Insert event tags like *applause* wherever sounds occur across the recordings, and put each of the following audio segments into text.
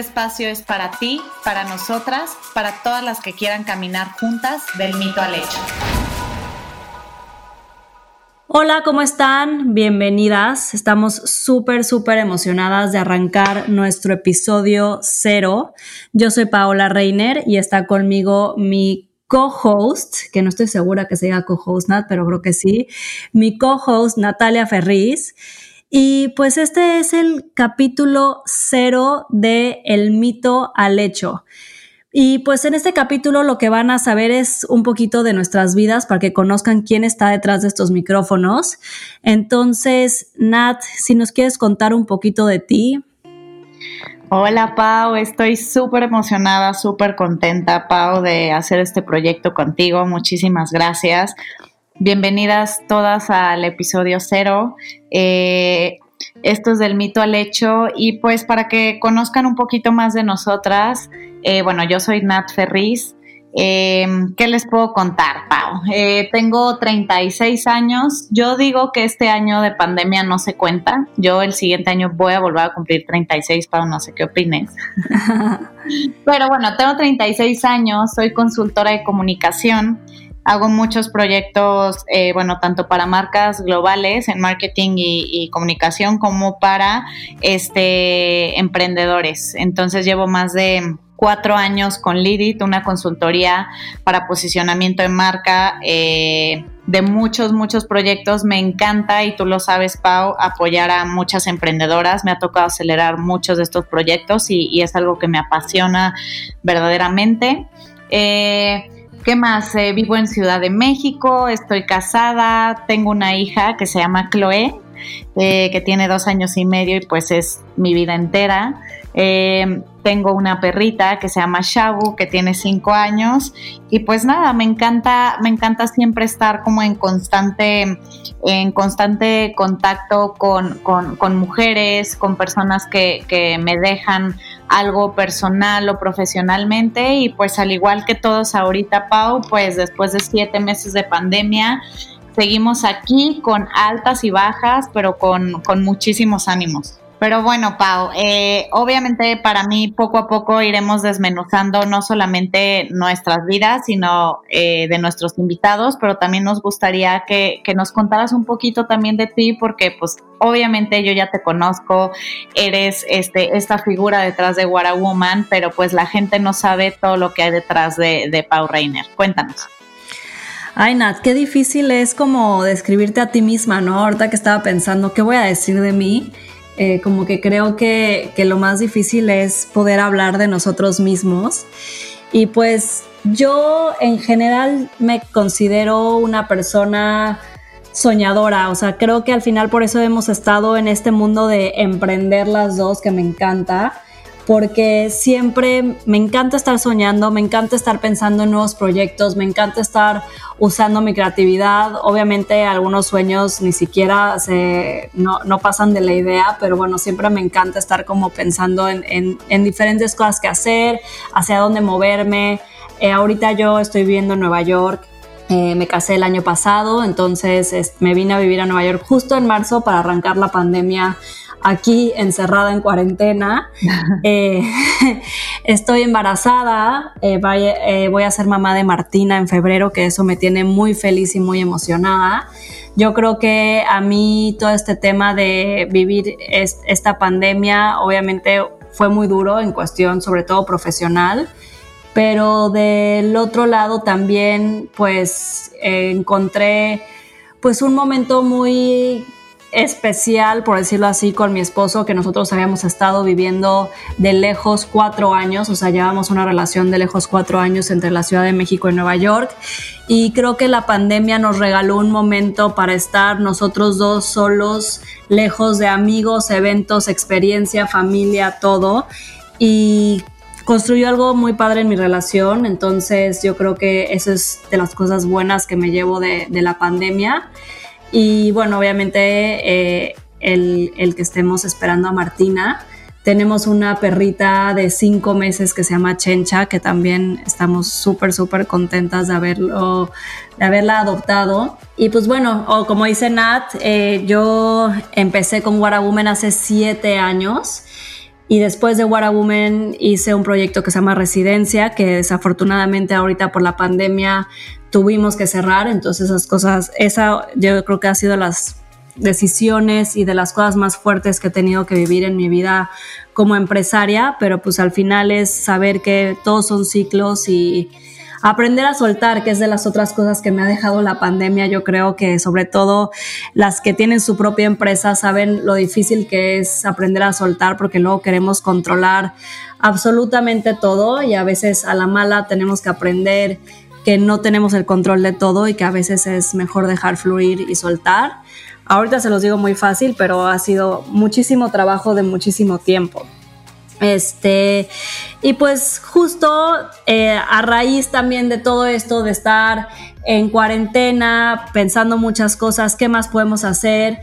espacio es para ti, para nosotras, para todas las que quieran caminar juntas del mito al hecho. Hola, ¿cómo están? Bienvenidas. Estamos súper, súper emocionadas de arrancar nuestro episodio cero. Yo soy Paola Reiner y está conmigo mi co-host, que no estoy segura que se diga co-host, Nat, pero creo que sí, mi co-host Natalia Ferriz. Y pues este es el capítulo cero de El mito al hecho. Y pues en este capítulo lo que van a saber es un poquito de nuestras vidas para que conozcan quién está detrás de estos micrófonos. Entonces, Nat, si nos quieres contar un poquito de ti. Hola Pau, estoy súper emocionada, súper contenta Pau de hacer este proyecto contigo. Muchísimas gracias. Bienvenidas todas al episodio cero. Eh, esto es del mito al hecho y pues para que conozcan un poquito más de nosotras, eh, bueno, yo soy Nat Ferriz. Eh, ¿Qué les puedo contar, Pau? tengo 36 años. Yo digo que este año de pandemia no se cuenta. Yo el siguiente año voy a volver a cumplir 36, Pau, no sé qué opines. *laughs* Pero bueno, tengo 36 años, soy consultora de comunicación hago muchos proyectos, eh, bueno, tanto para marcas globales en marketing y, comunicación como para este, emprendedores. Entonces llevo más de cuatro años con Lidit, una consultoría para posicionamiento de marca. Eh, de muchos, muchos proyectos. Me encanta, y tú lo sabes, Pau, apoyar a muchas emprendedoras. Me ha tocado acelerar muchos de estos proyectos y, es algo que me apasiona verdaderamente. Eh, ¿Qué más? Eh, vivo en Ciudad de México, estoy casada, tengo una hija que se llama Chloe, eh, que tiene dos años y medio y pues es mi vida entera. Eh, tengo una perrita que se llama Shabu, que tiene cinco años. Y pues nada, me encanta, me encanta siempre estar como en constante, en constante contacto con, con, mujeres, con personas que, me dejan algo personal o profesionalmente. Y pues al igual que todos ahorita, Pau, pues después de siete meses de pandemia, seguimos aquí con altas y bajas, pero con, con muchísimos ánimos. Pero bueno, Pau, eh, obviamente para mí poco a poco iremos desmenuzando no solamente nuestras vidas, sino eh, de nuestros invitados, pero también nos gustaría que, que, nos contaras un poquito también de ti, porque pues obviamente yo ya te conozco, eres este, esta figura detrás de What a Woman, pero pues la gente no sabe todo lo que hay detrás de, de Pau Reiner. Cuéntanos. Ay, Nat, qué difícil es como describirte a ti misma, ¿no? Ahorita que estaba pensando, ¿qué voy a decir de mí? Eh, como que creo que, que lo más difícil es poder hablar de nosotros mismos. Y pues yo en general me considero una persona soñadora, o sea, creo que al final por eso hemos estado en este mundo de emprender las dos, que me encanta porque siempre me encanta estar soñando, me encanta estar pensando en nuevos proyectos, me encanta estar usando mi creatividad. Obviamente algunos sueños ni siquiera se, no, pasan de la idea, pero bueno, siempre me encanta estar como pensando en, diferentes cosas que hacer, hacia dónde moverme. Eh, ahorita yo estoy viviendo en Nueva York, eh, me casé el año pasado, entonces me vine a vivir a Nueva York justo en marzo para arrancar la pandemia aquí encerrada en cuarentena. *laughs* Eh, *laughs* estoy embarazada, eh, eh, voy a ser mamá de Martina en febrero, que eso me tiene muy feliz y muy emocionada. Yo creo que a mí todo este tema de vivir esta pandemia obviamente fue muy duro en cuestión sobre todo profesional, pero del otro lado también pues encontré pues un momento muy especial, por decirlo así, con mi esposo, que nosotros habíamos estado viviendo de lejos cuatro años, o sea, llevamos una relación de lejos cuatro años entre la Ciudad de México y Nueva York. Y creo que la pandemia nos regaló un momento para estar nosotros dos solos, lejos de amigos, eventos, experiencia, familia, todo. y construyó algo muy padre en mi relación, entonces yo creo que eso es de las cosas buenas que me llevo de, la pandemia. Y bueno, obviamente eh, el, el, que estemos esperando a Martina. Tenemos una perrita de cinco meses que se llama Chencha, que también estamos súper, súper contentas de, haberlo, de haberla adoptado. Y pues bueno, o como dice Nat, eh, yo empecé con Woman hace siete años y después de What a Woman hice un proyecto que se llama Residencia, que desafortunadamente ahorita por la pandemia tuvimos que cerrar. Entonces esas cosas, esa yo creo que ha sido las decisiones y de las cosas más fuertes que he tenido que vivir en mi vida como empresaria, pero pues al final es saber que todos son ciclos y aprender a soltar, que es de las otras cosas que me ha dejado la pandemia. Yo creo que sobre todo las que tienen su propia empresa saben lo difícil que es aprender a soltar porque luego queremos controlar absolutamente todo y a veces a la mala tenemos que aprender que no tenemos el control de todo y que a veces es mejor dejar fluir y soltar. Ahorita se los digo muy fácil, pero ha sido muchísimo trabajo de muchísimo tiempo. Este, y pues justo eh, a raíz también de todo esto, de estar en cuarentena, pensando muchas cosas, ¿qué más podemos hacer?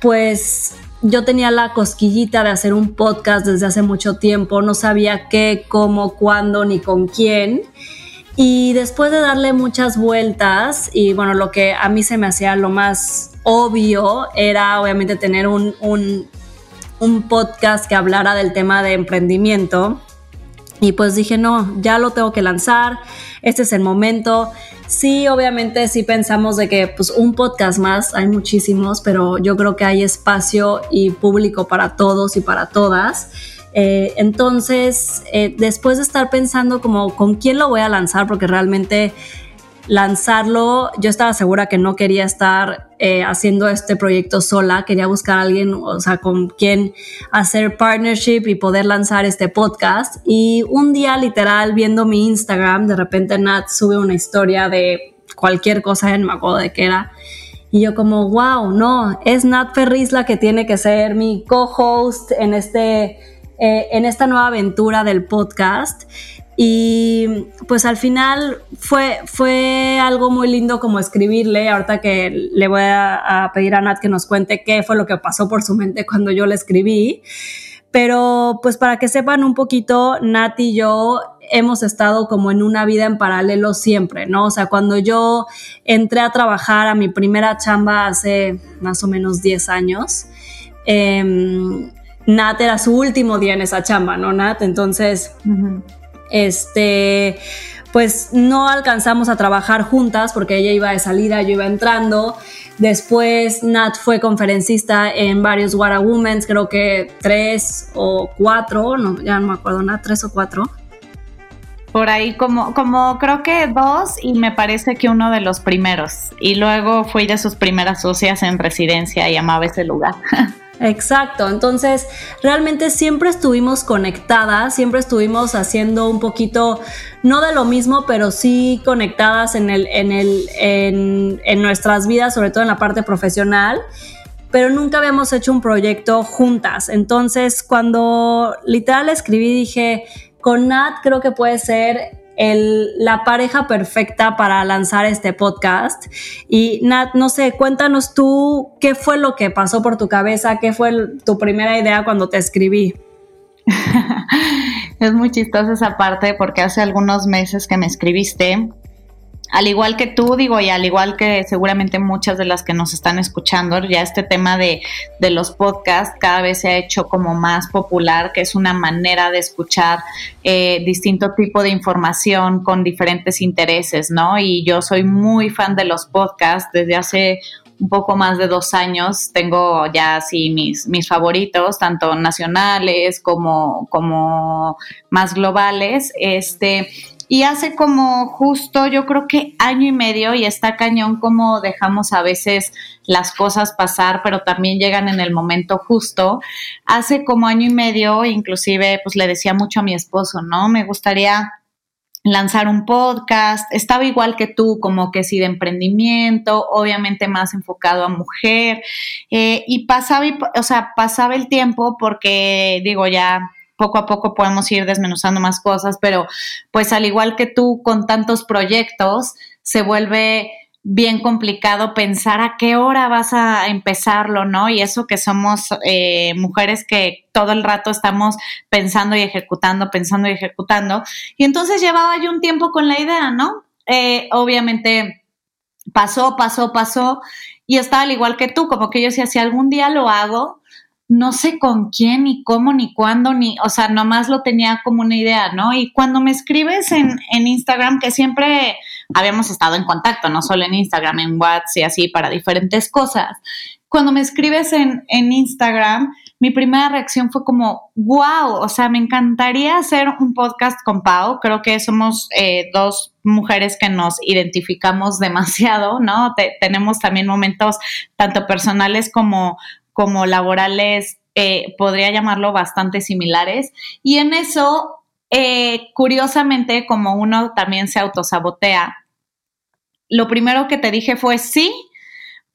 Pues yo tenía la cosquillita de hacer un podcast desde hace mucho tiempo, no sabía qué, cómo, cuándo, ni con quién. Y después de darle muchas vueltas, y bueno, lo que a mí se me hacía lo más obvio era obviamente tener un, un un podcast que hablara del tema de emprendimiento. Y pues dije, no, ya lo tengo que lanzar, este es el momento. Sí, obviamente sí pensamos de que pues un podcast más, hay muchísimos, pero yo creo que hay espacio y público para todos y para todas. Eh, entonces, eh, después de estar pensando como con quién lo voy a lanzar, porque realmente lanzarlo, yo estaba segura que no quería estar eh, haciendo este proyecto sola, quería buscar a alguien, o sea, con quien hacer partnership y poder lanzar este podcast. Y un día, literal, viendo mi Instagram, de repente Nat sube una historia de cualquier cosa, no me acuerdo de qué era. Y yo como, wow, no, es Nat Ferris la que tiene que ser mi co-host en, este, eh, en esta nueva aventura del podcast. Y pues al final fue, fue algo muy lindo como escribirle, ahorita que le voy a, pedir a Nat que nos cuente qué fue lo que pasó por su mente cuando yo le escribí. Pero pues para que sepan un poquito, Nat y yo hemos estado como en una vida en paralelo siempre, ¿no? O sea, cuando yo entré a trabajar a mi primera chamba hace más o menos 10 años, eh, Nat era su último día en esa chamba, ¿no, Nat? Entonces este, pues no alcanzamos a trabajar juntas porque ella iba de salida, yo iba entrando. Después Nat fue conferencista en varios What Women, creo que tres o cuatro, no, ya no me acuerdo, Nat, tres o cuatro. Por ahí como, como creo que dos y me parece que uno de los primeros. Y luego fui de sus primeras socias en residencia y amaba ese lugar. *laughs* Exacto, entonces realmente siempre estuvimos conectadas, siempre estuvimos haciendo un poquito, no de lo mismo, pero sí conectadas en, el, en, el, en, en nuestras vidas, sobre todo en la parte profesional, pero nunca habíamos hecho un proyecto juntas. Entonces cuando literal escribí dije, con Nat creo que puede ser la pareja perfecta para lanzar este podcast. Y Nat, no sé, cuéntanos tú qué fue lo que pasó por tu cabeza, qué fue tu primera idea cuando te escribí. *laughs* es muy chistosa esa parte porque hace algunos meses que me escribiste al igual que tú, digo, y al igual que seguramente muchas de las que nos están escuchando, ya este tema de, de, los podcasts cada vez se ha hecho como más popular, que es una manera de escuchar eh, distinto tipo de información con diferentes intereses, ¿no? Y yo soy muy fan de los podcasts desde hace un poco más de dos años. Tengo ya así mis, mis favoritos, tanto nacionales como, como más globales. Este, y hace como justo, yo creo que año y medio, y está cañón como dejamos a veces las cosas pasar, pero también llegan en el momento justo. Hace como año y medio, inclusive, pues le decía mucho a mi esposo, ¿no? Me gustaría lanzar un podcast, estaba igual que tú, como que sí de emprendimiento, obviamente más enfocado a mujer, eh, y pasaba, o sea, pasaba el tiempo porque, digo, ya poco a poco podemos ir desmenuzando más cosas, pero pues al igual que tú con tantos proyectos, se vuelve bien complicado pensar a qué hora vas a empezarlo, ¿no? Y eso que somos eh, mujeres que todo el rato estamos pensando y ejecutando, pensando y ejecutando. Y entonces llevaba yo un tiempo con la idea, ¿no? Eh, obviamente pasó, pasó, pasó. Y estaba al igual que tú, como que yo si algún día lo hago, no sé con quién, ni cómo, ni cuándo, ni, o sea, nomás lo tenía como una idea, ¿no? Y cuando me escribes en, en Instagram, que siempre habíamos estado en contacto, no solo en Instagram, en WhatsApp y así, para diferentes cosas, cuando me escribes en, en Instagram, mi primera reacción fue como, wow, o sea, me encantaría hacer un podcast con Pau. Creo que somos eh, dos mujeres que nos identificamos *laughs* demasiado, ¿no? tenemos también momentos tanto personales como como laborales, eh, podría llamarlo bastante similares. Y en eso, eh, curiosamente, como uno también se autosabotea, lo primero que te dije fue sí,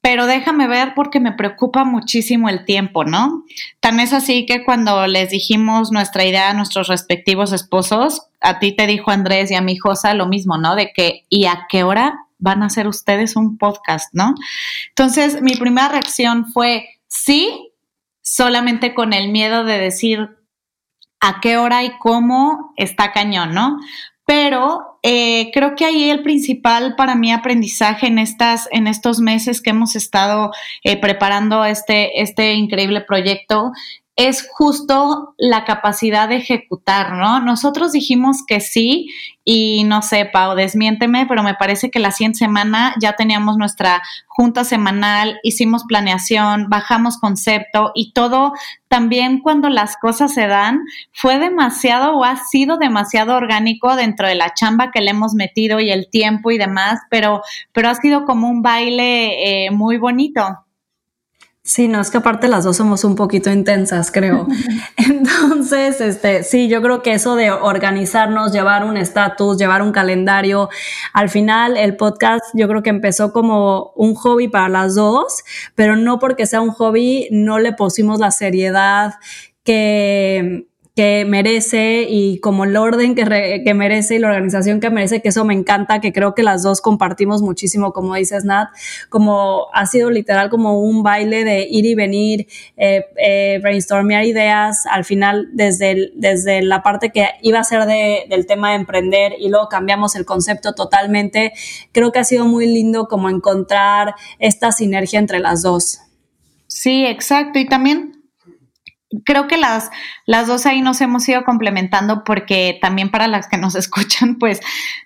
pero déjame ver porque me preocupa muchísimo el tiempo, ¿no? Tan es así que cuando les dijimos nuestra idea a nuestros respectivos esposos, a ti te dijo Andrés y a mi Josa lo mismo, ¿no? De que, ¿y a qué hora van a hacer ustedes un podcast, ¿no? Entonces, mi primera reacción fue, Sí, solamente con el miedo de decir a qué hora y cómo está cañón, ¿no? Pero eh, creo que ahí el principal para mi aprendizaje en, estas, en estos meses que hemos estado eh, preparando este, este increíble proyecto es justo la capacidad de ejecutar, ¿no? Nosotros dijimos que sí y no sé, Pau, desmiénteme, pero me parece que la siguiente semana ya teníamos nuestra junta semanal, hicimos planeación, bajamos concepto y todo también cuando las cosas se dan fue demasiado o ha sido demasiado orgánico dentro de la chamba que le hemos metido y el tiempo y demás, pero, pero ha sido como un baile eh, muy bonito. Sí, no, es que aparte las dos somos un poquito intensas, creo. *laughs* Entonces, este, sí, yo creo que eso de organizarnos, llevar un estatus, llevar un calendario, al final el podcast yo creo que empezó como un hobby para las dos, pero no porque sea un hobby, no le pusimos la seriedad que, que merece y como el orden que, que, merece y la organización que merece, que eso me encanta, que creo que las dos compartimos muchísimo, como dices Nat, como ha sido literal como un baile de ir y venir, eh, eh, brainstormear ideas, al final desde, desde la parte que iba a ser de, del tema de emprender y luego cambiamos el concepto totalmente, creo que ha sido muy lindo como encontrar esta sinergia entre las dos. Sí, exacto. Y también creo que las, las dos ahí nos hemos ido complementando porque también para las que nos *laughs* escuchan, pues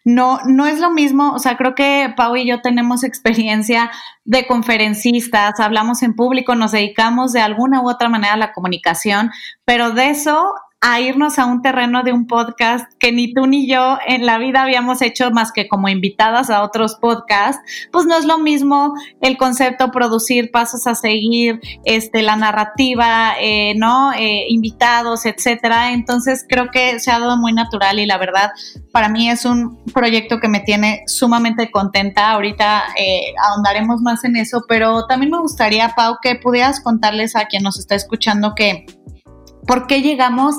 no, no es lo mismo. O sea, creo que Pau y yo tenemos experiencia de conferencistas, hablamos en público, nos dedicamos de alguna u otra manera a la comunicación, pero de eso a irnos a un terreno de un podcast que ni tú ni yo en la vida habíamos hecho más que como invitadas a otros podcasts, pues no es lo mismo el concepto producir pasos a seguir, este, la narrativa, eh, ¿no? Eh, invitados, etcétera. Entonces creo que se ha dado muy natural y la verdad para mí es un proyecto que me tiene sumamente contenta. Ahorita eh, ahondaremos más en eso, pero también me gustaría, Pau, que pudieras contarles a quien nos está escuchando que ¿Por qué llegamos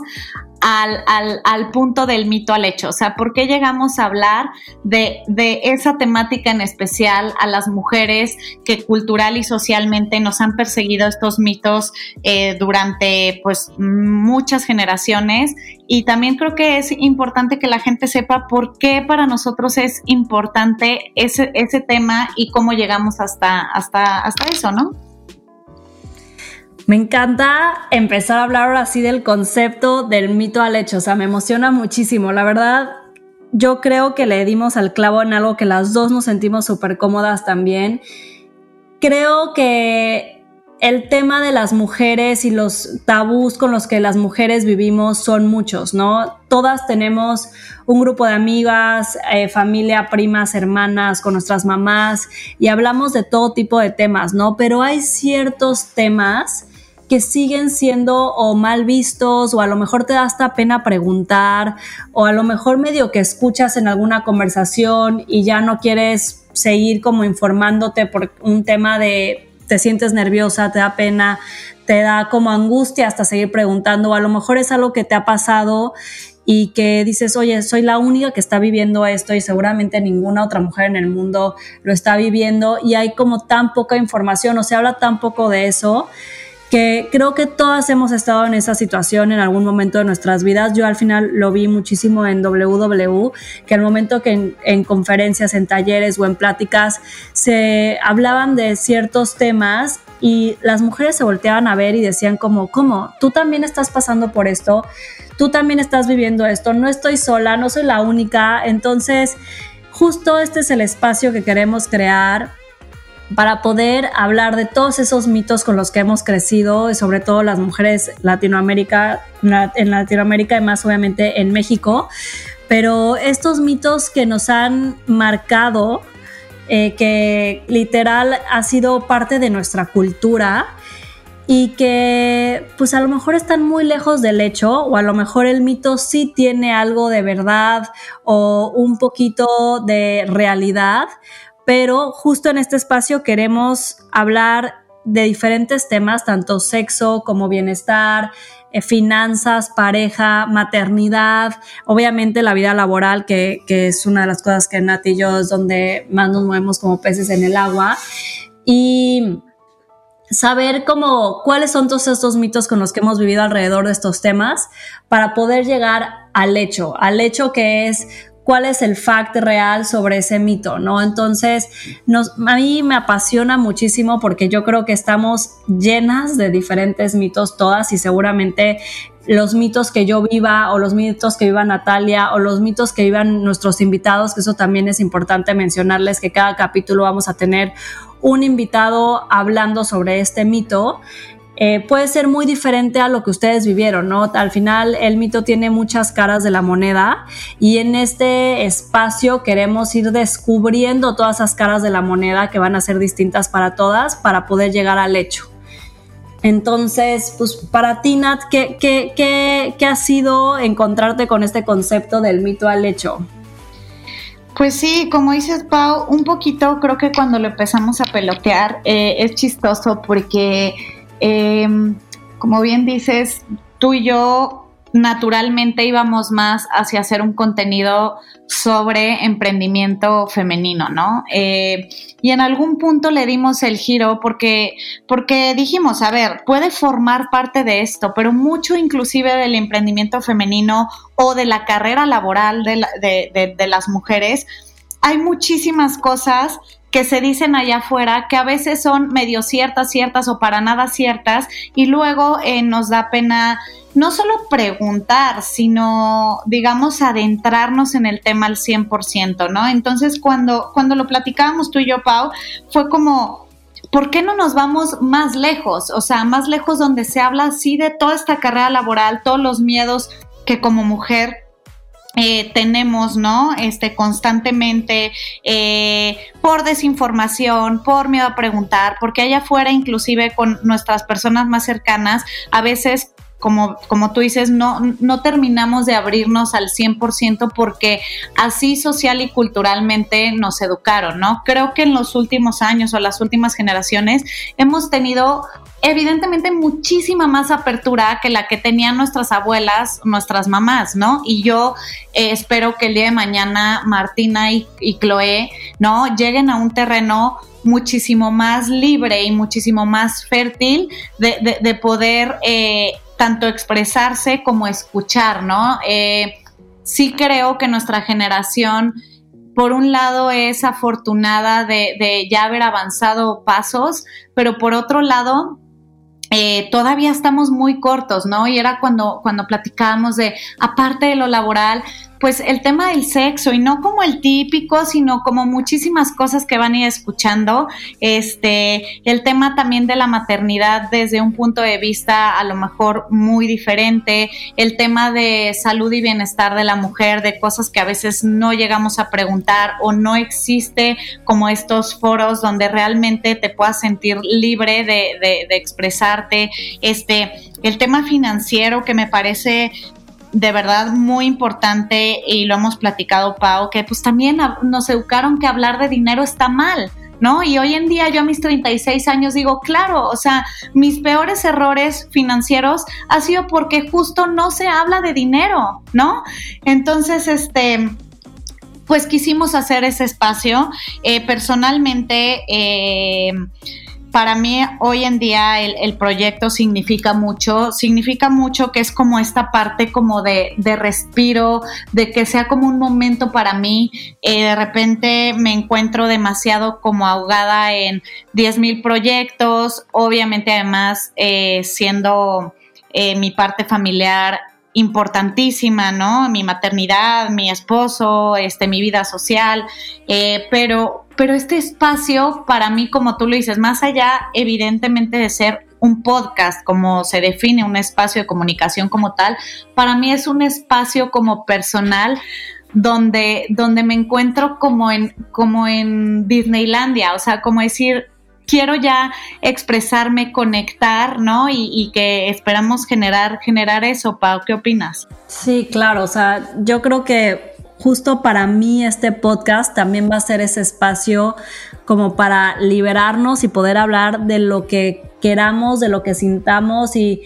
al, al, punto del mito al hecho? O sea, ¿por qué llegamos a hablar de, de, esa temática en especial a las mujeres que cultural y socialmente nos han perseguido estos mitos eh, durante pues muchas generaciones? Y también creo que es importante que la gente sepa por qué para nosotros es importante ese, ese tema y cómo llegamos hasta, hasta, hasta eso, ¿no? Me encanta empezar a hablar ahora sí del concepto del mito al hecho, o sea, me emociona muchísimo. La verdad, yo creo que le dimos al clavo en algo que las dos nos sentimos súper cómodas también. Creo que el tema de las mujeres y los tabús con los que las mujeres vivimos son muchos, ¿no? Todas tenemos un grupo de amigas, eh, familia, primas, hermanas, con nuestras mamás y hablamos de todo tipo de temas, ¿no? Pero hay ciertos temas que siguen siendo o mal vistos o a lo mejor te da hasta pena preguntar o a lo mejor medio que escuchas en alguna conversación y ya no quieres seguir como informándote por un tema de te sientes nerviosa, te da pena, te da como angustia hasta seguir preguntando, o a lo mejor es algo que te ha pasado y que dices, oye, soy la única que está viviendo esto y seguramente ninguna otra mujer en el mundo lo está viviendo y hay como tan poca información o se habla tan poco de eso que creo que todas hemos estado en esa situación en algún momento de nuestras vidas. Yo al final lo vi muchísimo en WW, que al momento que en, conferencias, en talleres o en pláticas se hablaban de ciertos temas y las mujeres se volteaban a ver y decían como, ¿cómo? ¿Tú también estás pasando por esto? ¿Tú también estás viviendo esto? No estoy sola, no soy la única. Entonces, justo este es el espacio que queremos crear para poder hablar de todos esos mitos con los que hemos crecido, y sobre todo las mujeres Latinoamérica, en Latinoamérica y más obviamente en México, pero estos mitos que nos han marcado, eh, que literal ha sido parte de nuestra cultura y que pues a lo mejor están muy lejos del hecho o a lo mejor el mito sí tiene algo de verdad o un poquito de realidad, pero justo en este espacio queremos hablar de diferentes temas, tanto sexo como bienestar, eh, finanzas, pareja, maternidad, obviamente la vida laboral, que, es una de las cosas que Nati y yo es donde más nos movemos como peces en el agua. Y saber cómo, cuáles son todos estos mitos con los que hemos vivido alrededor de estos temas para poder llegar al hecho, al hecho que es cuál es el fact real sobre ese mito, ¿no? Entonces, nos, a mí me apasiona muchísimo porque yo creo que estamos llenas de diferentes mitos todas y seguramente los mitos que yo viva o los mitos que viva Natalia o los mitos que vivan nuestros invitados, que eso también es importante mencionarles que cada capítulo vamos a tener un invitado hablando sobre este mito. Eh, puede ser muy diferente a lo que ustedes vivieron, ¿no? Al final el mito tiene muchas caras de la moneda y en este espacio queremos ir descubriendo todas esas caras de la moneda que van a ser distintas para todas para poder llegar al hecho. Entonces, pues para ti, Nat, ¿qué, qué, qué, ha sido encontrarte con este concepto del mito al hecho? Pues sí, como dices Pau, un poquito creo que cuando lo empezamos a pelotear eh, es chistoso porque Em, como bien dices, tú y yo naturalmente íbamos más hacia hacer un contenido sobre emprendimiento femenino, ¿no? Eh, y en algún punto le dimos el giro porque, porque dijimos, a ver, puede formar parte de esto, pero mucho inclusive del emprendimiento femenino o de la carrera laboral de, de las mujeres, hay muchísimas cosas que se dicen allá afuera que a veces son medio ciertas, ciertas o para nada ciertas y luego eh, nos da pena no solo preguntar, sino, digamos, adentrarnos en el tema al 100%, ¿no? Entonces, cuando, cuando lo platicábamos tú y yo, Pau, fue como, ¿por qué no nos vamos más lejos? O sea, más lejos donde se habla así de toda esta carrera laboral, todos los miedos que como mujer eh, tenemos, ¿no? Este, constantemente eh, por desinformación, por miedo a preguntar, porque allá afuera, inclusive con nuestras personas más cercanas, a veces como, como tú dices, no, no terminamos de abrirnos al 100% porque así social y culturalmente nos educaron, ¿no? Creo que en los últimos años o las últimas generaciones hemos tenido evidentemente muchísima más apertura que la que tenían nuestras abuelas, nuestras mamás, ¿no? Y yo eh, espero que el día de mañana Martina y, y Chloe, ¿no? Lleguen a un terreno muchísimo más libre y muchísimo más fértil de, de, poder eh, tanto expresarse como escuchar, ¿no? Eh, sí creo que nuestra generación, por un lado, es afortunada de, ya haber avanzado pasos, pero por otro lado, eh, todavía estamos muy cortos, ¿no? Y era cuando, cuando platicábamos de, aparte de lo laboral, pues el tema del sexo y no como el típico, sino como muchísimas cosas que van a ir escuchando. Este, el tema también de la maternidad desde un punto de vista a lo mejor muy diferente, el tema de salud y bienestar de la mujer, de cosas que a veces no llegamos a preguntar o no existe como estos foros donde realmente te puedas sentir libre de, de, de expresarte. Este, el tema financiero que me parece de verdad muy importante y lo hemos platicado, Pau, que pues también nos educaron que hablar de dinero está mal. ¿no? Y hoy en día yo a mis 36 años digo, claro, o sea, mis peores errores financieros ha sido porque justo no se habla de dinero, ¿no? Entonces, este pues quisimos hacer ese espacio. Eh, personalmente, eh, para mí hoy en día el, proyecto significa mucho, significa mucho que es como esta parte como de, respiro, de que sea como un momento para mí. Eh, de repente me encuentro demasiado como ahogada en 10 mil proyectos, obviamente además eh, siendo eh, mi parte familiar importantísima, ¿no? Mi maternidad, mi esposo, este, mi vida social, pero pero este espacio para mí, como tú lo dices, más allá evidentemente de ser un podcast, como se define un espacio de comunicación como tal, para mí es un espacio como personal donde, donde me encuentro como en, como en Disneylandia, o sea, como decir, quiero ya expresarme, conectar, ¿no? Y, que esperamos generar, generar eso, Pau, ¿qué opinas? Sí, claro, o sea, yo creo que justo para mí este podcast también va a ser ese espacio como para liberarnos y poder hablar de lo que queramos, de lo que sintamos y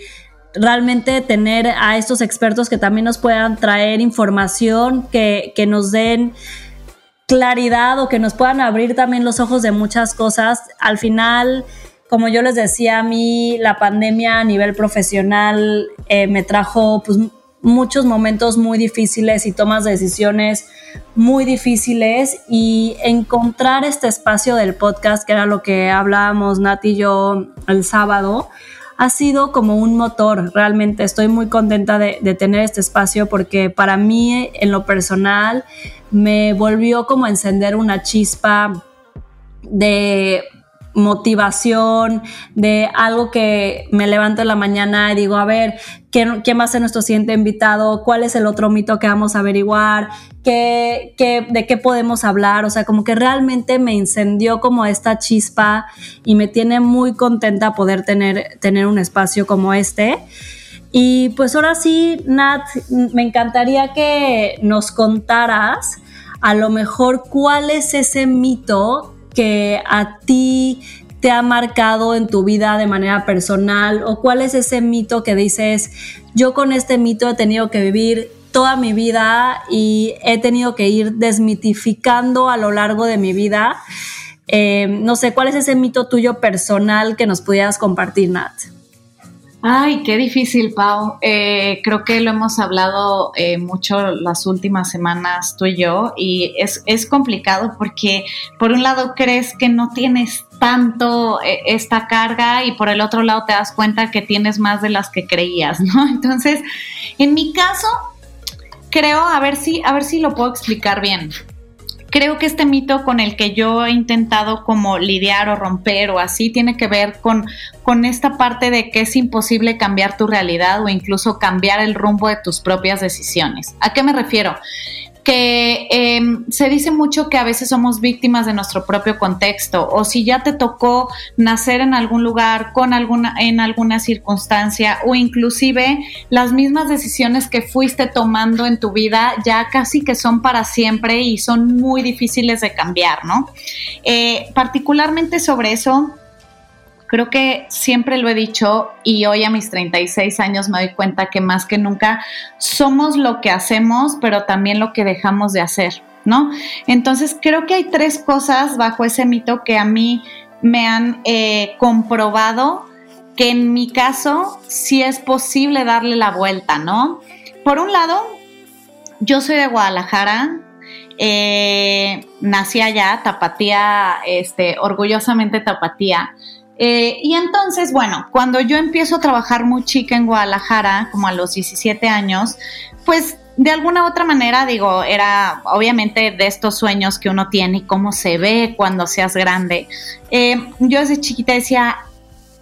realmente tener a estos expertos que también nos puedan traer información, que, que nos den claridad o que nos puedan abrir también los ojos de muchas cosas. Al final, como yo les decía, a mí la pandemia a nivel profesional eh, me trajo pues muchos momentos muy difíciles y tomas de decisiones muy difíciles y encontrar este espacio del podcast, que era lo que hablábamos Nat y yo el sábado, ha sido como un motor. Realmente estoy muy contenta de, de tener este espacio porque para mí en lo personal me volvió como encender una chispa de motivación, de algo que me levanto en la mañana y digo, a ver, ¿quién, quién va a ser nuestro siguiente invitado? ¿Cuál es el otro mito que vamos a averiguar? ¿Qué, qué, ¿De qué podemos hablar? O sea, como que realmente me incendió como esta chispa y me tiene muy contenta poder tener, tener un espacio como este. Y pues ahora sí, Nat, me encantaría que nos contaras a lo mejor cuál es ese mito que a ti te ha marcado en tu vida de manera personal o cuál es ese mito que dices, yo con este mito he tenido que vivir toda mi vida y he tenido que ir desmitificando a lo largo de mi vida. Eh, no sé, ¿cuál es ese mito tuyo personal que nos pudieras compartir, Nat? Ay, qué difícil, Pau. Eh, creo que lo hemos hablado eh, mucho las últimas semanas tú y yo y es, es, complicado porque por un lado crees que no tienes tanto eh, esta carga y por el otro lado te das cuenta que tienes más de las que creías, ¿no? *laughs* Entonces, en mi caso, creo, a ver si, a ver si lo puedo explicar bien creo que este mito con el que yo he intentado como lidiar o romper o así tiene que ver con, con esta parte de que es imposible cambiar tu realidad o incluso cambiar el rumbo de tus propias decisiones. ¿A qué me refiero? Que em, se dice mucho que a veces somos víctimas de nuestro propio contexto o si ya te tocó nacer en algún lugar con alguna en alguna circunstancia o inclusive las mismas decisiones que fuiste tomando en tu vida ya casi que son para siempre y son muy difíciles de cambiar, ¿no? Eh, particularmente sobre eso Creo que siempre lo he dicho y hoy a mis 36 años me doy cuenta que más que nunca somos lo que hacemos, pero también lo que dejamos de hacer, ¿no? Entonces creo que hay tres cosas bajo ese mito que a mí me han eh, comprobado que en mi caso sí es posible darle la vuelta, ¿no? Por un lado, yo soy de Guadalajara, eh, nací allá, tapatía, este, orgullosamente tapatía. Eh, y entonces, bueno, cuando yo empiezo a trabajar muy chica en Guadalajara, como a los 17 años, pues de alguna otra manera, digo, era obviamente de estos sueños que uno tiene y cómo se ve cuando seas grande. Eh, yo desde chiquita decía,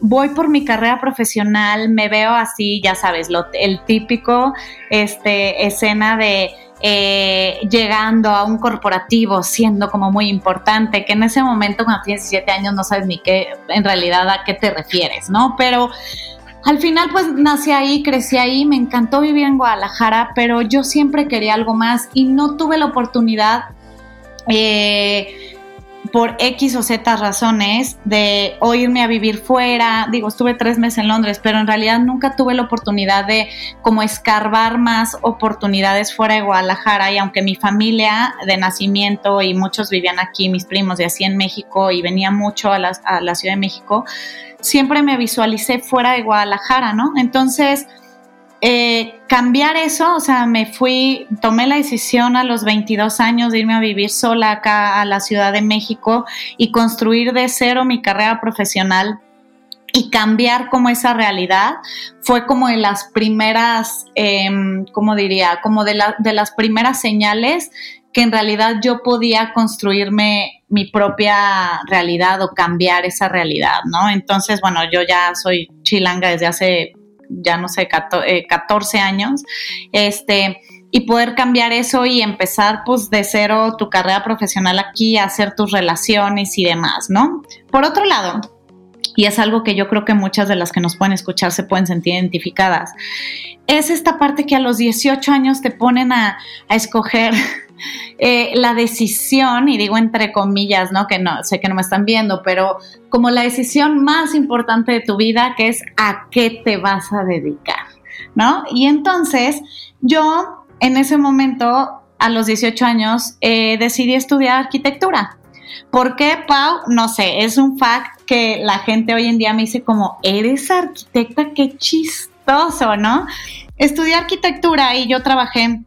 voy por mi carrera profesional, me veo así, ya sabes, lo, el típico este, escena de eh, llegando a un corporativo, siendo como muy importante, que en ese momento cuando tienes 17 años no sabes ni qué, en realidad a qué te refieres, ¿no? Pero al final pues nací ahí, crecí ahí, me encantó vivir en Guadalajara, pero yo siempre quería algo más y no tuve la oportunidad. Eh, por X o Z razones de o irme a vivir fuera, digo, estuve tres meses en Londres, pero en realidad nunca tuve la oportunidad de como escarbar más oportunidades fuera de Guadalajara y aunque mi familia de nacimiento y muchos vivían aquí, mis primos y así en México y venía mucho a la, a la Ciudad de México, siempre me visualicé fuera de Guadalajara, ¿no? Entonces, eh, cambiar eso, o sea, me fui, tomé la decisión a los 22 años de irme a vivir sola acá a la Ciudad de México y construir de cero mi carrera profesional y cambiar como esa realidad fue como de las primeras, eh, ¿cómo diría? Como de, la, de las primeras señales que en realidad yo podía construirme mi propia realidad o cambiar esa realidad, ¿no? Entonces, bueno, yo ya soy chilanga desde hace ya no sé, 14 eh, años, este, y poder cambiar eso y empezar pues de cero tu carrera profesional aquí, hacer tus relaciones y demás, ¿no? Por otro lado, y es algo que yo creo que muchas de las que nos pueden escuchar se pueden sentir identificadas, es esta parte que a los 18 años te ponen a, a escoger *laughs* eh, la decisión, y digo entre comillas, ¿no? Que no, sé que no me están viendo, pero como la decisión más importante de tu vida, que es a qué te vas a dedicar, ¿no? Y entonces yo en ese momento, a los 18 años, eh, decidí estudiar arquitectura. ¿Por qué, Pau? No sé, es un fact que la gente hoy en día me dice como, eres arquitecta, qué chistoso, ¿no? Estudié arquitectura y yo trabajé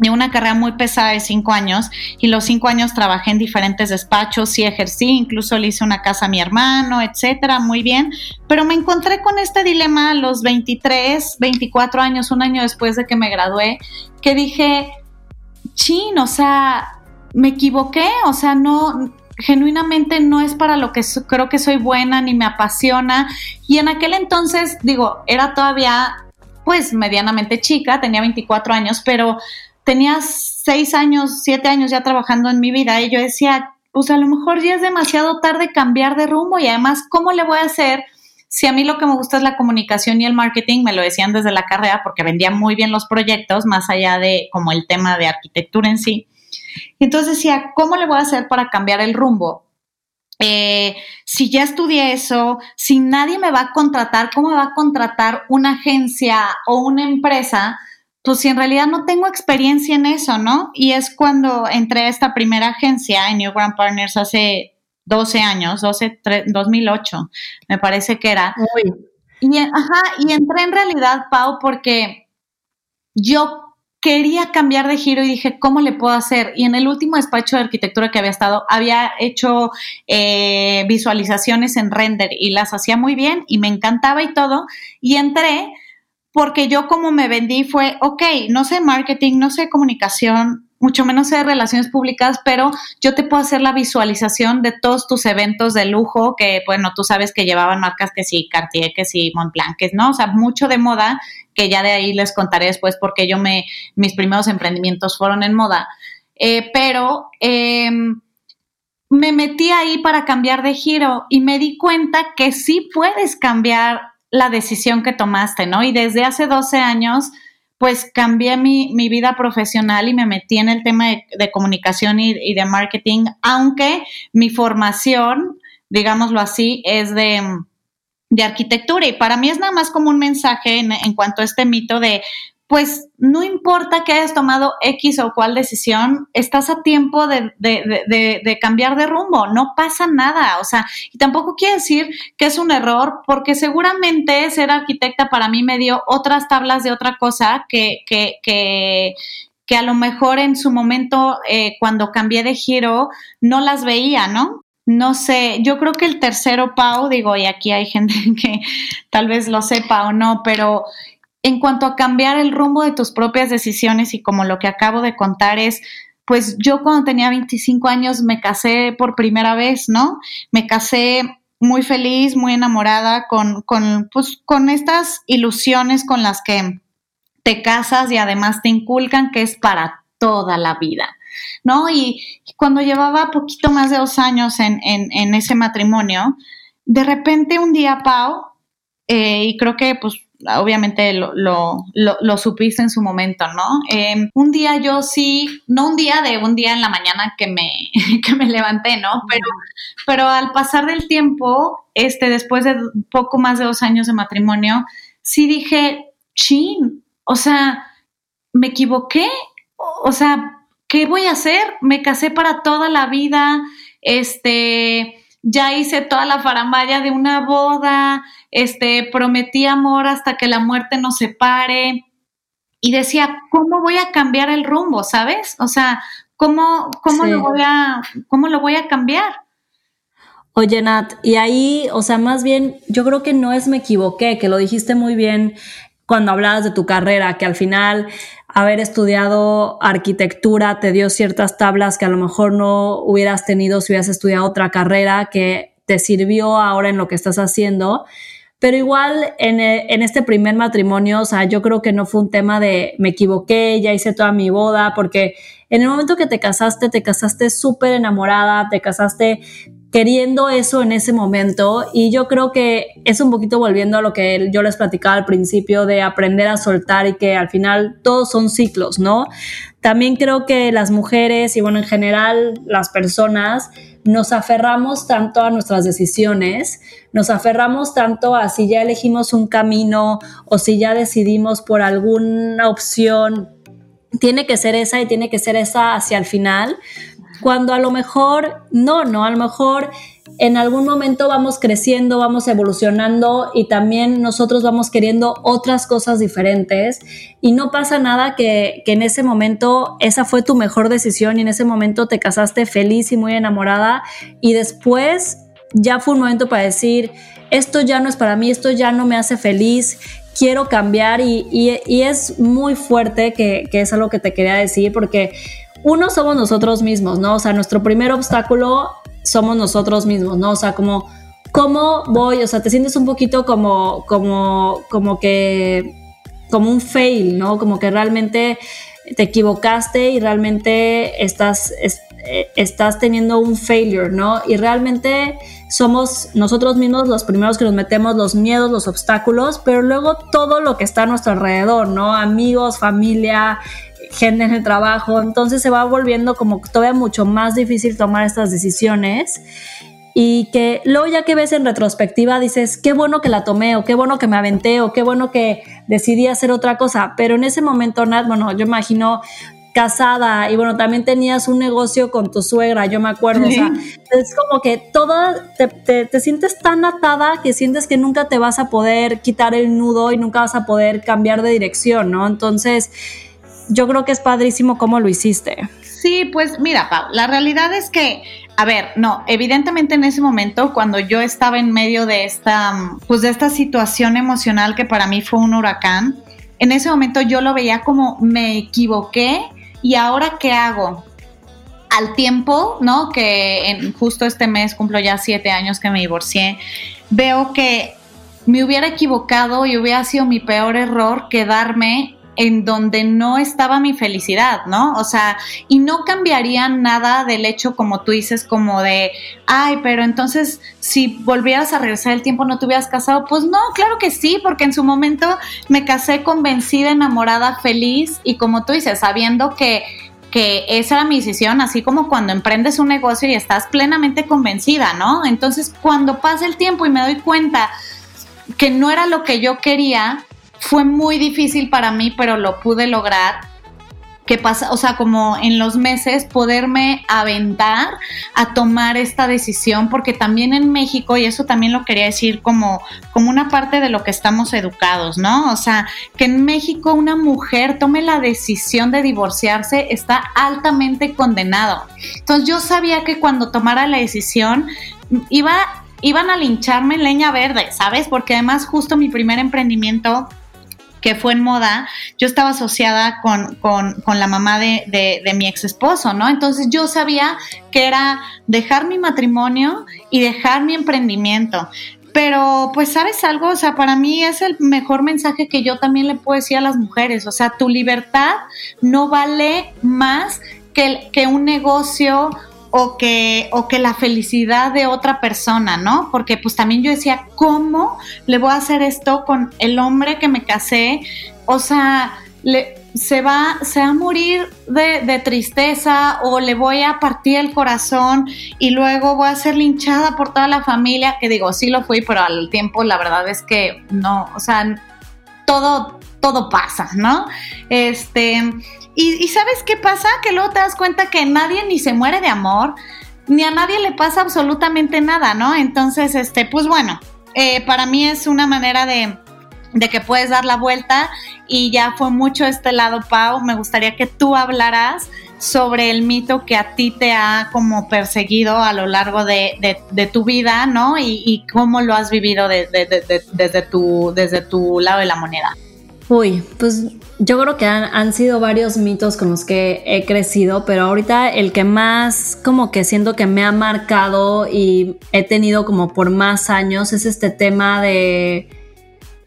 de una carrera muy pesada de cinco años y los cinco años trabajé en diferentes despachos y ejercí, incluso le hice una casa a mi hermano, etcétera, muy bien, pero me encontré con este dilema a los 23, 24 años, un año después de que me gradué, que dije, chin, o sea, me equivoqué, o sea, no, genuinamente no es para lo que creo que soy buena ni me apasiona. Y en aquel entonces, digo, era todavía pues medianamente chica, tenía 24 años, pero tenía seis años, siete años ya trabajando en mi vida y yo decía, pues a lo mejor ya es demasiado tarde cambiar de rumbo y además, ¿cómo le voy a hacer? Si a mí lo que me gusta es la comunicación y el marketing, me lo decían desde la carrera porque vendía muy bien los proyectos, más allá de como el tema de arquitectura en sí. Y entonces decía, ¿cómo le voy a hacer para cambiar el rumbo? Eh, si ya estudié eso, si nadie me va a contratar, ¿cómo me va a contratar una agencia o una empresa pues si en realidad no tengo experiencia en eso, ¿no? Y es cuando entré a esta primera agencia en New Grand Partners hace 12 años, 12, 2008, me parece que era. Y, ajá, y entré en realidad, Pau, porque yo quería cambiar de giro y dije, ¿cómo le puedo hacer? Y en el último despacho de arquitectura que había estado, había hecho eh, visualizaciones en render y las hacía muy bien y me encantaba y todo. Y entré porque yo como me vendí fue, ok, no sé marketing, no sé comunicación, mucho menos sé relaciones públicas, pero yo te puedo hacer la visualización de todos tus eventos de lujo que, bueno, tú sabes que llevaban marcas que sí, Cartier, que sí, Montblanc, que no, o sea, mucho de moda, que ya de ahí les contaré después porque yo me, mis primeros emprendimientos fueron en moda. Eh, pero em, me metí ahí para cambiar de giro y me di cuenta que sí puedes cambiar la decisión que tomaste, ¿no? Y desde hace 12 años, pues cambié mi, vida profesional y me metí en el tema de, comunicación y, de marketing, aunque mi formación, digámoslo así, es de, de arquitectura. Y para mí es nada más como un mensaje en, en cuanto a este mito de, pues no importa que hayas tomado X o cual decisión, estás a tiempo de, cambiar de rumbo, no pasa nada, o sea, y tampoco quiere decir que es un error, porque seguramente ser arquitecta para mí me dio otras tablas de otra cosa que, que, que, que a lo mejor en su momento, eh, cuando cambié de giro, no las veía, ¿no? No sé, yo creo que el tercero, Pau, digo, y aquí hay gente *laughs* que tal vez lo sepa o no, pero en cuanto a cambiar el rumbo de tus propias decisiones y como lo que acabo de contar es, pues yo cuando tenía 25 años me casé por primera vez, ¿no? Me casé muy feliz, muy enamorada con, con, pues, con estas ilusiones con las que te casas y además te inculcan que es para toda la vida, ¿no? Y, cuando llevaba poquito más de dos años en, en, ese matrimonio, de repente un día, Pau, eh, y creo que pues obviamente lo, lo, supiste en su momento, ¿no? Em, un día yo sí, no un día de un día en la mañana que me, *laughs* que me levanté, ¿no? Pero, pero al pasar del tiempo, este, después de poco más de dos años de matrimonio, sí dije, chin, o sea, me equivoqué, o sea, ¿qué voy a hacer? Me casé para toda la vida, este, ya hice toda la faramaya de una boda, este, prometí amor hasta que la muerte nos separe. Y decía, ¿cómo voy a cambiar el rumbo? ¿Sabes? O sea, ¿cómo, cómo, lo, voy a, ¿cómo lo voy a cambiar? Oye, Nat, y ahí, o sea, más bien, yo creo que no es me equivoqué, que lo dijiste muy bien cuando hablabas de tu carrera, que al final haber estudiado arquitectura te dio ciertas tablas que a lo mejor no hubieras tenido si hubieras estudiado otra carrera que te sirvió ahora en lo que estás haciendo. Pero igual en, en, este primer matrimonio, o sea, yo creo que no fue un tema de me equivoqué, ya hice toda mi boda, porque en el momento que te casaste, te casaste súper enamorada, te casaste queriendo eso en ese momento y yo creo que es un poquito volviendo a lo que yo les platicaba al principio de aprender a soltar y que al final todos son ciclos, ¿no? También creo que las mujeres y bueno, en general las personas nos aferramos tanto a nuestras decisiones, nos aferramos tanto a si ya elegimos un camino o si ya decidimos por alguna opción, tiene que ser esa y tiene que ser esa hacia el final, cuando a lo mejor no, no, a lo mejor en algún momento vamos creciendo, vamos evolucionando y también nosotros vamos queriendo otras cosas diferentes y no pasa nada que, que, en ese momento esa fue tu mejor decisión y en ese momento te casaste feliz y muy enamorada y después ya fue un momento para decir, esto ya no es para mí, esto ya no me hace feliz, quiero cambiar y, y, es muy fuerte que, que es algo que te quería decir porque uno somos nosotros mismos, ¿no? O sea, nuestro primer obstáculo somos nosotros mismos, ¿no? O sea, como, ¿cómo voy? O sea, te sientes un poquito como, como, como que, como un fail, ¿no? Como que realmente te equivocaste y realmente estás, eh, estás teniendo un failure, ¿no? Y realmente somos nosotros mismos los primeros que nos metemos los miedos, los obstáculos, pero luego todo lo que está a nuestro alrededor, ¿no? Amigos, familia, gente en el trabajo, entonces se va volviendo como todavía mucho más difícil tomar estas decisiones. Y que luego ya que ves en retrospectiva dices, qué bueno que la tomé o qué bueno que me aventé o qué bueno que decidí hacer otra cosa, pero en ese momento, Nat, bueno, yo imagino casada y bueno, también tenías un negocio con tu suegra, yo me acuerdo, o sea, es como que toda, te, te, sientes tan atada que sientes que nunca te vas a poder quitar el nudo y nunca vas a poder cambiar de dirección, ¿no? Entonces, yo creo que es padrísimo cómo lo hiciste. Sí, pues mira, Pau, la realidad es que, a ver, no, evidentemente en ese momento, cuando yo estaba en medio de esta, pues de esta situación emocional que para mí fue un huracán, en ese momento yo lo veía como me equivoqué y ahora qué hago. Al tiempo, ¿no? Que en justo este mes cumplo ya siete años que me divorcié, veo que me hubiera equivocado y hubiera sido mi peor error quedarme en donde no estaba mi felicidad, ¿no? O sea, y no cambiaría nada del hecho, como tú dices, como de, ay, pero entonces si volvieras a regresar el tiempo no te hubieras casado, pues no, claro que sí, porque en su momento me casé convencida, enamorada, feliz y como tú dices, sabiendo que que esa era mi decisión, así como cuando emprendes un negocio y estás plenamente convencida, ¿no? Entonces, cuando pasa el tiempo y me doy cuenta que no era lo que yo quería, fue muy difícil para mí, pero lo pude lograr. Que pasa, o sea, como en los meses poderme aventar a tomar esta decisión, porque también en México, y eso también lo quería decir como, como una parte de lo que estamos educados, ¿no? O sea, que en México una mujer tome la decisión de divorciarse está altamente condenado. Entonces yo sabía que cuando tomara la decisión iba, iban a lincharme leña verde, ¿sabes? Porque además justo mi primer emprendimiento que fue en moda, yo estaba asociada con, la mamá de, de, mi ex esposo, ¿no? Entonces yo sabía que era dejar mi matrimonio y dejar mi emprendimiento. Pero pues sabes algo, o sea, para mí es el mejor mensaje que yo también le puedo decir a las mujeres, o sea, tu libertad no vale más que, que un negocio o que, o que la felicidad de otra persona, ¿no? Porque pues también yo decía, ¿cómo le voy a hacer esto con el hombre que me casé? O sea, se va, se va a morir de, de, tristeza o le voy a partir el corazón y luego voy a ser linchada por toda la familia, que digo, sí lo fui, pero al tiempo la verdad es que no, o sea, todo, todo pasa, ¿no? Este, y, ¿sabes qué pasa? Que luego te das cuenta que nadie ni se muere de amor, ni a nadie le pasa absolutamente nada, ¿no? Entonces, este, pues bueno, eh, para mí es una manera de, de que puedes dar la vuelta y ya fue mucho este lado, Pau. Me gustaría que tú hablaras sobre el mito que a ti te ha como perseguido a lo largo de, de, tu vida, ¿no? Y, cómo lo has vivido desde, tu, desde tu lado de la moneda. Uy, pues yo creo que han, sido varios mitos con los que he crecido, pero ahorita el que más como que siento que me ha marcado y he tenido como por más años es este tema de,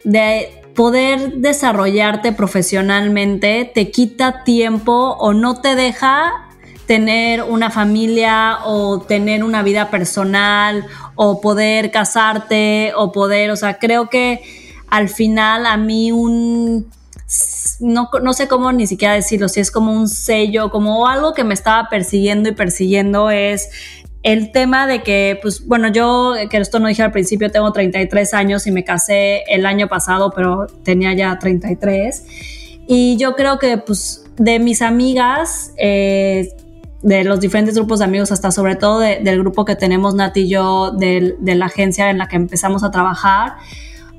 de poder desarrollarte profesionalmente, te quita tiempo o no te deja tener una familia o tener una vida personal o poder casarte o poder, o sea, creo que al final a mí un no, no, sé cómo ni siquiera decirlo, si es como un sello, como algo que me estaba persiguiendo y persiguiendo es el tema de que, pues bueno, yo, que esto no dije al principio, tengo 33 años y me casé el año pasado, pero tenía ya 33. Y yo creo que, pues, de mis amigas, eh, de los diferentes grupos de amigos, hasta sobre todo del grupo que tenemos Nati y yo, de la agencia en la que empezamos a trabajar,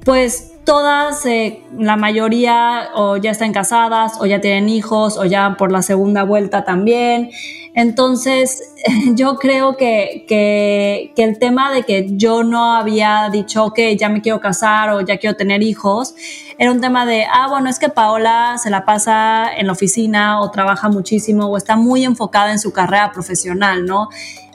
pues todas, eh, la mayoría o ya están casadas o ya tienen hijos o ya por la segunda vuelta también. Entonces, *laughs* yo creo que, que, que, el tema de que yo no había dicho, que ya me quiero casar o ya quiero tener hijos, era un tema de, ah, bueno, es que Paola se la pasa en la oficina o trabaja muchísimo o está muy enfocada en su carrera profesional, ¿no?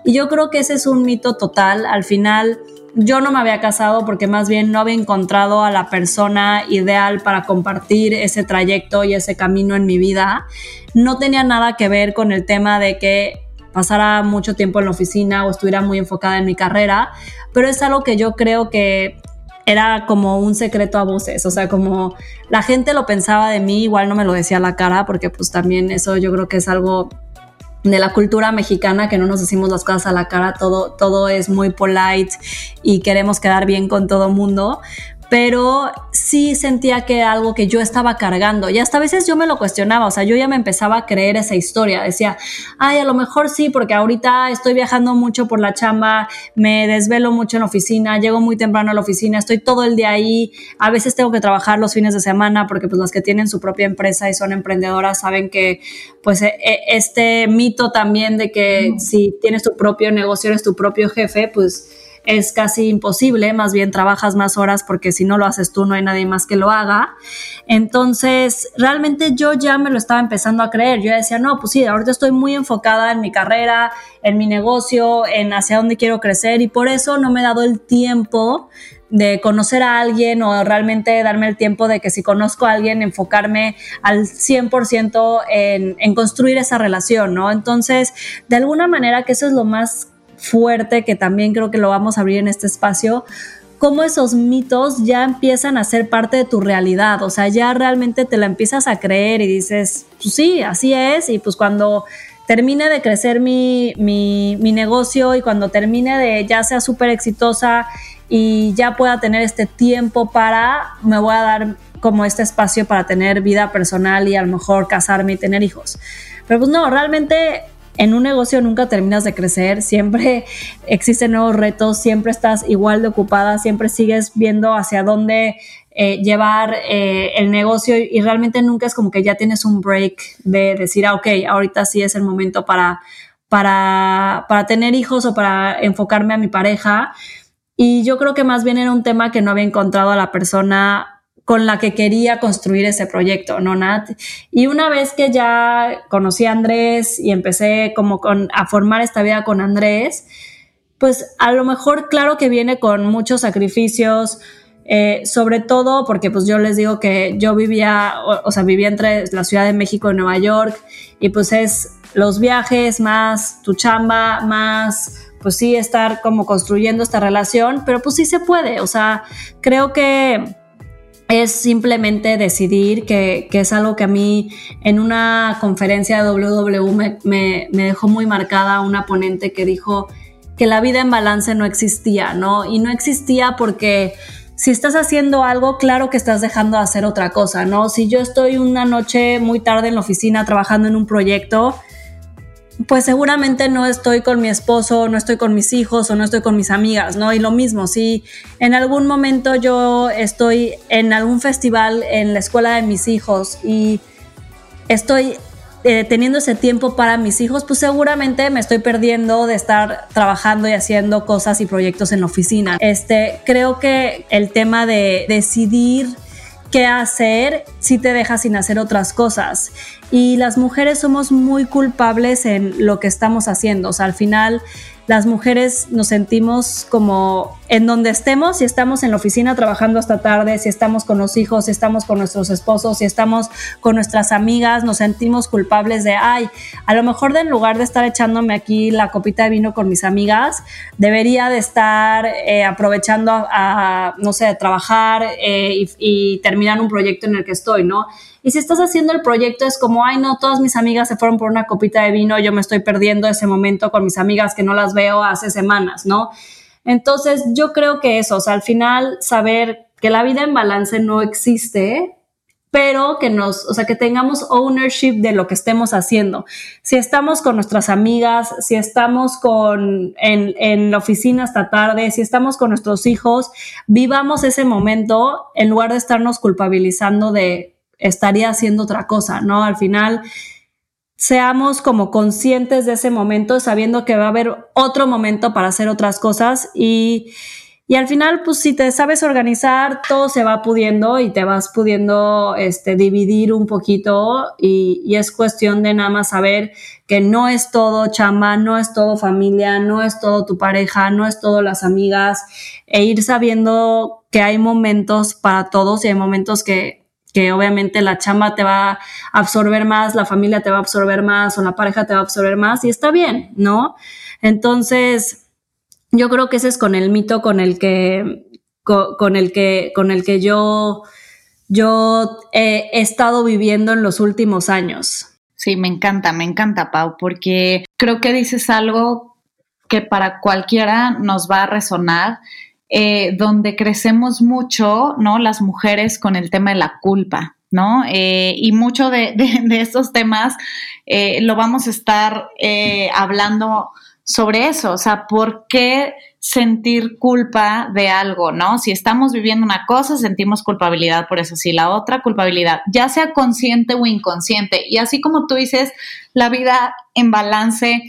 Y yo creo que ese es un mito total. Al final, yo no me había casado porque más bien no había encontrado a la persona ideal para compartir ese trayecto y ese camino en mi vida. No tenía nada que ver con el tema de que pasara mucho tiempo en la oficina o estuviera muy enfocada en mi carrera, pero es algo que yo creo que era como un secreto a voces, o sea, como la gente lo pensaba de mí, igual no me lo decía la cara, porque pues también eso yo creo que es algo de la cultura mexicana que no nos decimos las cosas a la cara, todo, todo es muy polite y queremos quedar bien con todo mundo, pero sí sentía que era algo que yo estaba cargando. Y hasta a veces yo me lo cuestionaba, o sea, yo ya me empezaba a creer esa historia, decía, ay, a lo mejor sí, porque ahorita estoy viajando mucho por la chamba, me desvelo mucho en la oficina, llego muy temprano a la oficina, estoy todo el día ahí, a veces tengo que trabajar los fines de semana porque pues las que tienen su propia empresa y son emprendedoras saben que pues e, e, este mito también de que si tienes tu propio negocio, eres tu propio jefe, pues es casi imposible, más bien trabajas más horas porque si no lo haces tú no hay nadie más que lo haga. Entonces, realmente yo ya me lo estaba empezando a creer. Yo decía, no, pues sí, ahorita estoy muy enfocada en mi carrera, en mi negocio, en hacia dónde quiero crecer y por eso no me he dado el tiempo de conocer a alguien o realmente darme el tiempo de que si conozco a alguien, enfocarme al 100% en, en construir esa relación, ¿no? Entonces, de alguna manera que eso es lo más fuerte que también creo que lo vamos a abrir en este espacio, cómo esos mitos ya empiezan a ser parte de tu realidad, o sea, ya realmente te la empiezas a creer y dices, pues sí, así es, y pues cuando termine de crecer mi, mi, mi negocio y cuando termine de ya sea súper exitosa y ya pueda tener este tiempo para, me voy a dar como este espacio para tener vida personal y a lo mejor casarme y tener hijos. Pero pues no, realmente en un negocio nunca terminas de crecer, siempre *laughs* existen nuevos retos, siempre estás igual de ocupada, siempre sigues viendo hacia dónde eh, llevar eh, el negocio y realmente nunca es como que ya tienes un break de decir, ah, ok, ahorita sí es el momento para, para, para tener hijos o para enfocarme a mi pareja. Y yo creo que más bien era un tema que no había encontrado a la persona con la que quería construir ese proyecto, ¿no, Nat? Y una vez que ya conocí a Andrés y empecé como a formar esta vida con Andrés, pues a lo mejor claro que viene con muchos sacrificios, eh, sobre todo porque pues yo les digo que yo vivía, o, sea, vivía entre la Ciudad de México y Nueva York y pues es los viajes, más tu chamba, más pues sí estar como construyendo esta relación, pero pues sí se puede, o sea, creo que es simplemente decidir que, es algo que a mí en una conferencia de WW me, me, dejó muy marcada una ponente que dijo que la vida en balance no existía, ¿no? Y no existía porque si estás haciendo algo, claro que estás dejando de hacer otra cosa, ¿no? Si yo estoy una noche muy tarde en la oficina trabajando en un proyecto, pues seguramente no estoy con mi esposo, no estoy con mis hijos o no estoy con mis amigas, ¿no? Y lo mismo, si en algún momento yo estoy en algún festival en la escuela de mis hijos y estoy eh, teniendo ese tiempo para mis hijos, pues seguramente me estoy perdiendo de estar trabajando y haciendo cosas y proyectos en la oficina. Este, creo que el tema de decidir qué hacer si te dejas sin hacer otras cosas. Y las mujeres somos muy culpables en lo que estamos haciendo. O sea, al final las mujeres nos sentimos como en donde estemos, si estamos en la oficina trabajando hasta tarde, si estamos con los hijos, si estamos con nuestros esposos, si estamos con nuestras amigas, nos sentimos culpables de, ay, a lo mejor en lugar de estar echándome aquí la copita de vino con mis amigas, debería de estar eh, aprovechando a, no sé, trabajar eh, y, y terminar un proyecto en el que estoy, ¿no? Y si estás haciendo el proyecto es como, ay, no, todas mis amigas se fueron por una copita de vino, yo me estoy perdiendo ese momento con mis amigas que no las veo hace semanas, ¿no? Entonces, yo creo que eso, o sea, al final saber que la vida en balance no existe, pero que nos, o sea, que tengamos ownership de lo que estemos haciendo. Si estamos con nuestras amigas, si estamos con, en, en la oficina hasta tarde, si estamos con nuestros hijos, vivamos ese momento en lugar de estarnos culpabilizando de, estaría haciendo otra cosa, ¿no? Al final, seamos como conscientes de ese momento, sabiendo que va a haber otro momento para hacer otras cosas y, y al final, pues si te sabes organizar, todo se va pudiendo y te vas pudiendo este, dividir un poquito y, y, es cuestión de nada más saber que no es todo chamba, no es todo familia, no es todo tu pareja, no es todo las amigas e ir sabiendo que hay momentos para todos y hay momentos que que obviamente la chamba te va a absorber más, la familia te va a absorber más o la pareja te va a absorber más y está bien, ¿no? Entonces, yo creo que ese es con el mito con el que, con, el que, con el que yo, yo he, he estado viviendo en los últimos años. Sí, me encanta, me encanta, Pau, porque creo que dices algo que para cualquiera nos va a resonar eh, donde crecemos mucho, ¿no? Las mujeres con el tema de la culpa, ¿no? Eh, y mucho de, estos temas eh, lo vamos a estar hablando sobre eso, o sea, ¿por qué sentir culpa de algo, ¿no? Si estamos viviendo una cosa, sentimos culpabilidad por eso, si la otra culpabilidad, ya sea consciente o inconsciente. Y así como tú dices, la vida en balance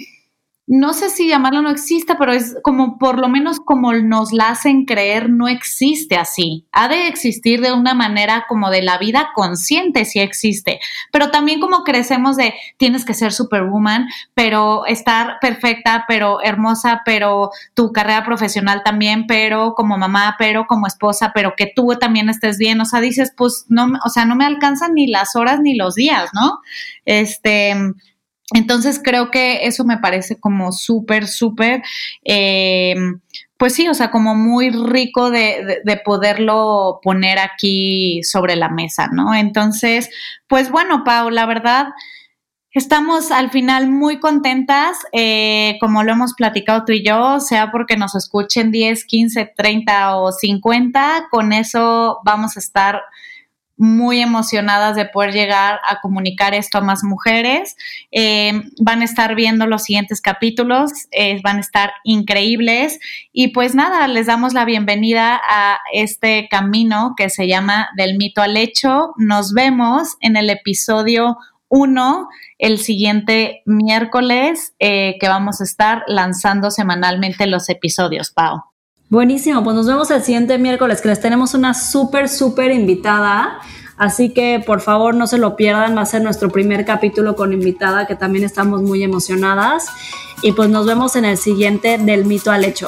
no sé si llamarlo no exista, pero es como por lo menos como nos la hacen creer, no existe así. Ha de existir de una manera como de la vida consciente, si existe, pero también como crecemos de tienes que ser superwoman, pero estar perfecta, pero hermosa, pero tu carrera profesional también, pero como mamá, pero como esposa, pero que tú también estés bien. O sea, dices, pues no, o sea, no me alcanzan ni las horas ni los días, ¿no? Este entonces creo que eso me parece como súper, súper, eh, pues sí, o sea, como muy rico de, de, poderlo poner aquí sobre la mesa, ¿no? Entonces, pues bueno, Pau, la verdad, estamos al final muy contentas, eh, como lo hemos platicado tú y yo, sea porque nos escuchen 10, 15, 30 o 50, con eso vamos a estar muy emocionadas de poder llegar a comunicar esto a más mujeres. Eh, van a estar viendo los siguientes capítulos, eh, van a estar increíbles y pues nada, les damos la bienvenida a este camino que se llama del mito al hecho. Nos vemos en el episodio 1 el siguiente miércoles eh, que vamos a estar lanzando semanalmente los episodios, Pau. Buenísimo, pues nos vemos el siguiente miércoles que les tenemos una súper, súper invitada. Así que por favor no se lo pierdan, va a ser nuestro primer capítulo con invitada que también estamos muy emocionadas. Y pues nos vemos en el siguiente del mito al hecho.